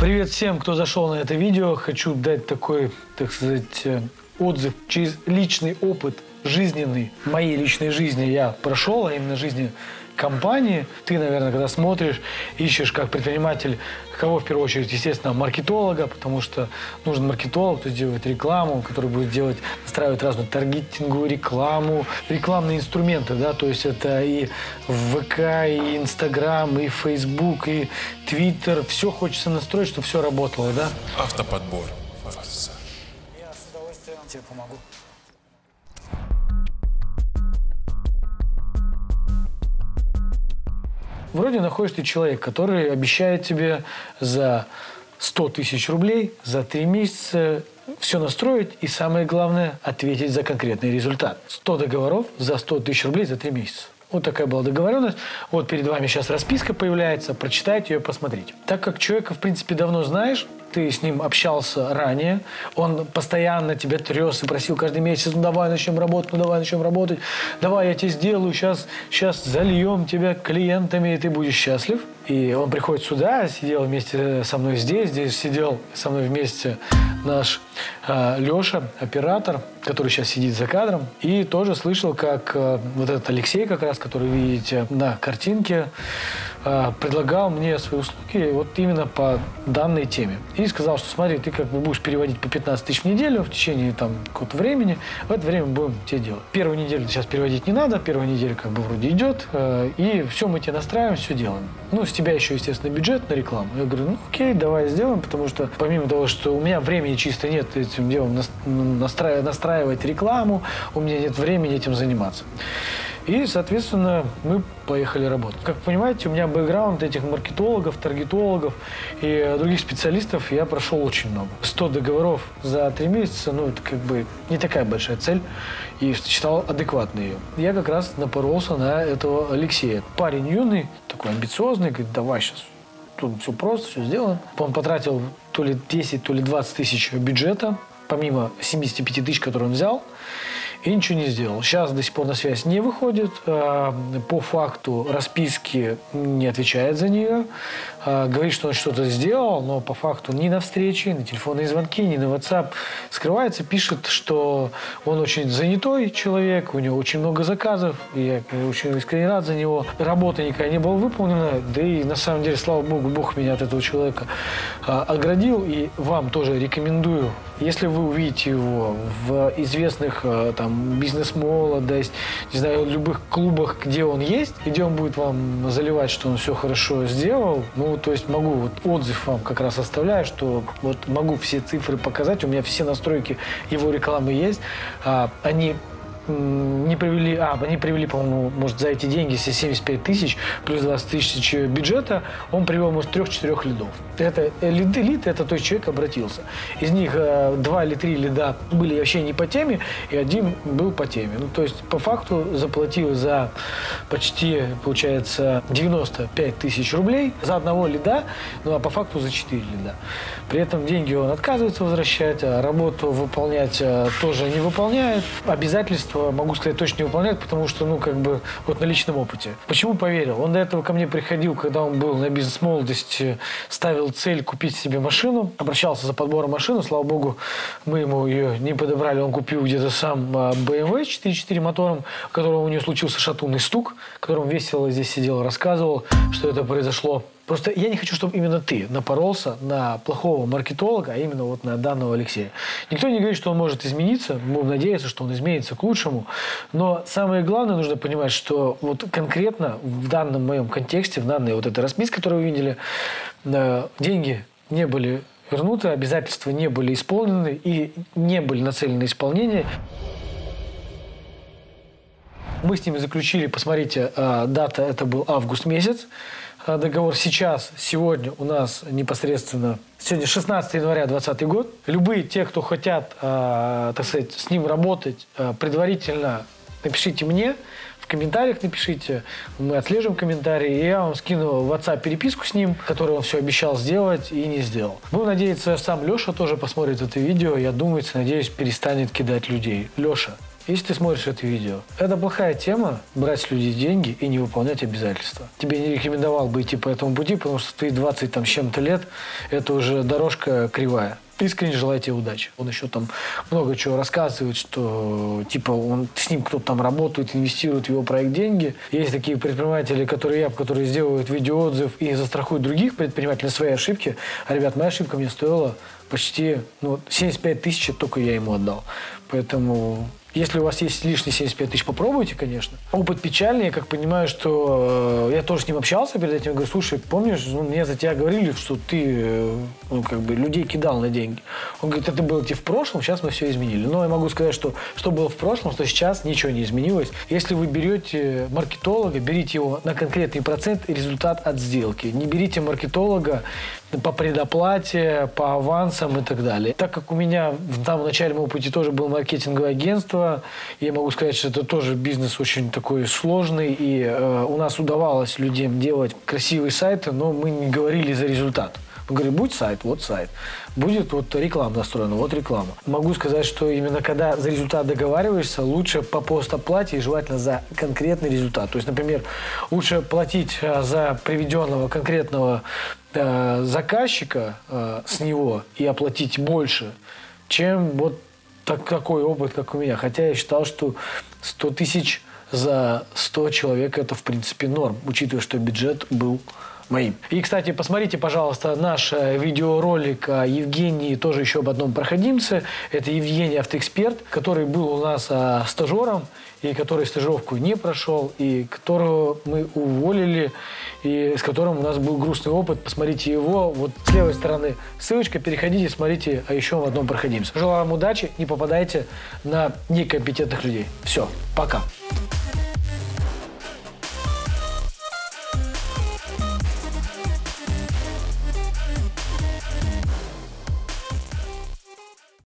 Привет всем, кто зашел на это видео. Хочу дать такой, так сказать, э, отзыв через личный опыт жизненный, моей личной жизни я прошел, а именно жизни компании. Ты, наверное, когда смотришь, ищешь как предприниматель, кого в первую очередь, естественно, маркетолога, потому что нужен маркетолог, кто сделает рекламу, который будет делать, настраивать разную таргетинговую рекламу, рекламные инструменты, да, то есть это и ВК, и Инстаграм, и Фейсбук, и Твиттер, все хочется настроить, чтобы все работало, да. Автоподбор. Я с удовольствием тебе помогу. Вроде находишь ты человек, который обещает тебе за 100 тысяч рублей за три месяца все настроить и, самое главное, ответить за конкретный результат. 100 договоров за 100 тысяч рублей за три месяца. Вот такая была договоренность. Вот перед вами сейчас расписка появляется. Прочитайте ее, посмотрите. Так как человека, в принципе, давно знаешь, ты с ним общался ранее, он постоянно тебя трес и просил каждый месяц, ну давай начнем работать, ну давай начнем работать, давай я тебе сделаю, сейчас, сейчас зальем тебя клиентами, и ты будешь счастлив. И он приходит сюда, сидел вместе со мной здесь, здесь сидел со мной вместе наш э, Леша, оператор, который сейчас сидит за кадром, и тоже слышал, как э, вот этот Алексей как раз, который видите на картинке, э, предлагал мне свои услуги вот именно по данной теме. И сказал, что смотри, ты как бы будешь переводить по 15 тысяч в неделю в течение там какого-то времени, в это время будем тебе делать. Первую неделю сейчас переводить не надо, первая неделя как бы вроде идет, э, и все мы тебе настраиваем, все делаем. Ну, с тебя еще, естественно, бюджет на рекламу. Я говорю, ну окей, давай сделаем, потому что помимо того, что у меня времени чисто нет этим делом настраивать, рекламу, у меня нет времени этим заниматься. И, соответственно, мы поехали работать. Как понимаете, у меня бэкграунд этих маркетологов, таргетологов и других специалистов я прошел очень много. 100 договоров за 3 месяца, ну, это как бы не такая большая цель. И считал адекватной ее. Я как раз напоролся на этого Алексея. Парень юный, такой амбициозный, говорит, давай сейчас тут все просто, все сделаем. Он потратил то ли 10, то ли 20 тысяч бюджета, помимо 75 тысяч, которые он взял и ничего не сделал. Сейчас до сих пор на связь не выходит. А, по факту расписки не отвечает за нее. А, говорит, что он что-то сделал, но по факту ни на встречи, ни на телефонные звонки, ни на WhatsApp скрывается, пишет, что он очень занятой человек, у него очень много заказов, и я очень искренне рад за него. Работа никакая не была выполнена, да и на самом деле, слава богу, Бог меня от этого человека а, оградил, и вам тоже рекомендую, если вы увидите его в известных там там, бизнес-молодость, не знаю, в любых клубах, где он есть, где он будет вам заливать, что он все хорошо сделал. Ну, то есть могу вот отзыв вам как раз оставляю, что вот могу все цифры показать, у меня все настройки его рекламы есть. А, они не привели, а, они привели, по-моему, может, за эти деньги, если 75 тысяч плюс 20 тысяч бюджета, он привел, может, трех-четырех лидов. Это лиды, лид, это то есть человек обратился. Из них э, два или три лида были вообще не по теме, и один был по теме. Ну, то есть, по факту, заплатил за почти, получается, 95 тысяч рублей за одного лида, ну, а по факту за 4 лида. При этом деньги он отказывается возвращать, а работу выполнять э, тоже не выполняет. Обязательства могу сказать, точно не выполняет, потому что, ну, как бы, вот на личном опыте. Почему поверил? Он до этого ко мне приходил, когда он был на бизнес-молодости, ставил цель купить себе машину, обращался за подбором машины, слава богу, мы ему ее не подобрали, он купил где-то сам BMW 4.4 мотором, у которого у него случился шатунный стук, которым весело здесь сидел, рассказывал, что это произошло Просто я не хочу, чтобы именно ты напоролся на плохого маркетолога, а именно вот на данного Алексея. Никто не говорит, что он может измениться. Будем надеяться, что он изменится к лучшему. Но самое главное, нужно понимать, что вот конкретно в данном моем контексте, в данной вот этой расписке, которую вы видели, э, деньги не были вернуты, обязательства не были исполнены и не были нацелены на исполнение. Мы с ними заключили, посмотрите, э, дата это был август месяц. Э, договор сейчас, сегодня у нас непосредственно, сегодня 16 января 2020 год. Любые те, кто хотят, э, так сказать, с ним работать, э, предварительно напишите мне, в комментариях напишите, мы отслеживаем комментарии, и я вам скину в WhatsApp переписку с ним, которую он все обещал сделать и не сделал. Будем надеяться, сам Леша тоже посмотрит это видео, я думаю, надеюсь, перестанет кидать людей. Леша, если ты смотришь это видео, это плохая тема брать с людей деньги и не выполнять обязательства. Тебе не рекомендовал бы идти по этому пути, потому что ты 20 там, с чем-то лет, это уже дорожка кривая искренне желаю тебе удачи. Он еще там много чего рассказывает, что типа он с ним кто-то там работает, инвестирует в его проект деньги. Есть такие предприниматели, которые я, которые сделают видеоотзыв и застрахуют других предпринимателей на свои ошибки. А, ребят, моя ошибка мне стоила почти ну, 75 тысяч, только я ему отдал. Поэтому если у вас есть лишние 75 тысяч, попробуйте, конечно. Опыт печальный, я как понимаю, что э, я тоже с ним общался перед этим, говорю, слушай, помнишь, ну, мне за тебя говорили, что ты э, ну, как бы людей кидал на деньги. Он говорит, это было тебе в прошлом, сейчас мы все изменили. Но я могу сказать, что что было в прошлом, что сейчас ничего не изменилось. Если вы берете маркетолога, берите его на конкретный процент и результат от сделки. Не берите маркетолога по предоплате, по авансам и так далее. Так как у меня в самом начале моего пути тоже было маркетинговое агентство, я могу сказать, что это тоже бизнес очень такой сложный, и э, у нас удавалось людям делать красивые сайты, но мы не говорили за результат. Мы говорим, будь сайт, вот сайт. Будет вот реклама настроена, вот реклама. Могу сказать, что именно когда за результат договариваешься, лучше по постоплате и желательно за конкретный результат. То есть, например, лучше платить э, за приведенного конкретного э, заказчика э, с него и оплатить больше, чем вот так, такой опыт, как у меня. Хотя я считал, что 100 тысяч за 100 человек это, в принципе, норм, учитывая, что бюджет был моим. И, кстати, посмотрите, пожалуйста, наш э, видеоролик о Евгении, тоже еще об одном проходимце. Это Евгений Автоэксперт, который был у нас а, стажером, и который стажировку не прошел, и которого мы уволили, и с которым у нас был грустный опыт. Посмотрите его. Вот с левой стороны ссылочка. Переходите, смотрите, а еще в одном проходимся. Желаю вам удачи, не попадайте на некомпетентных людей. Все, пока.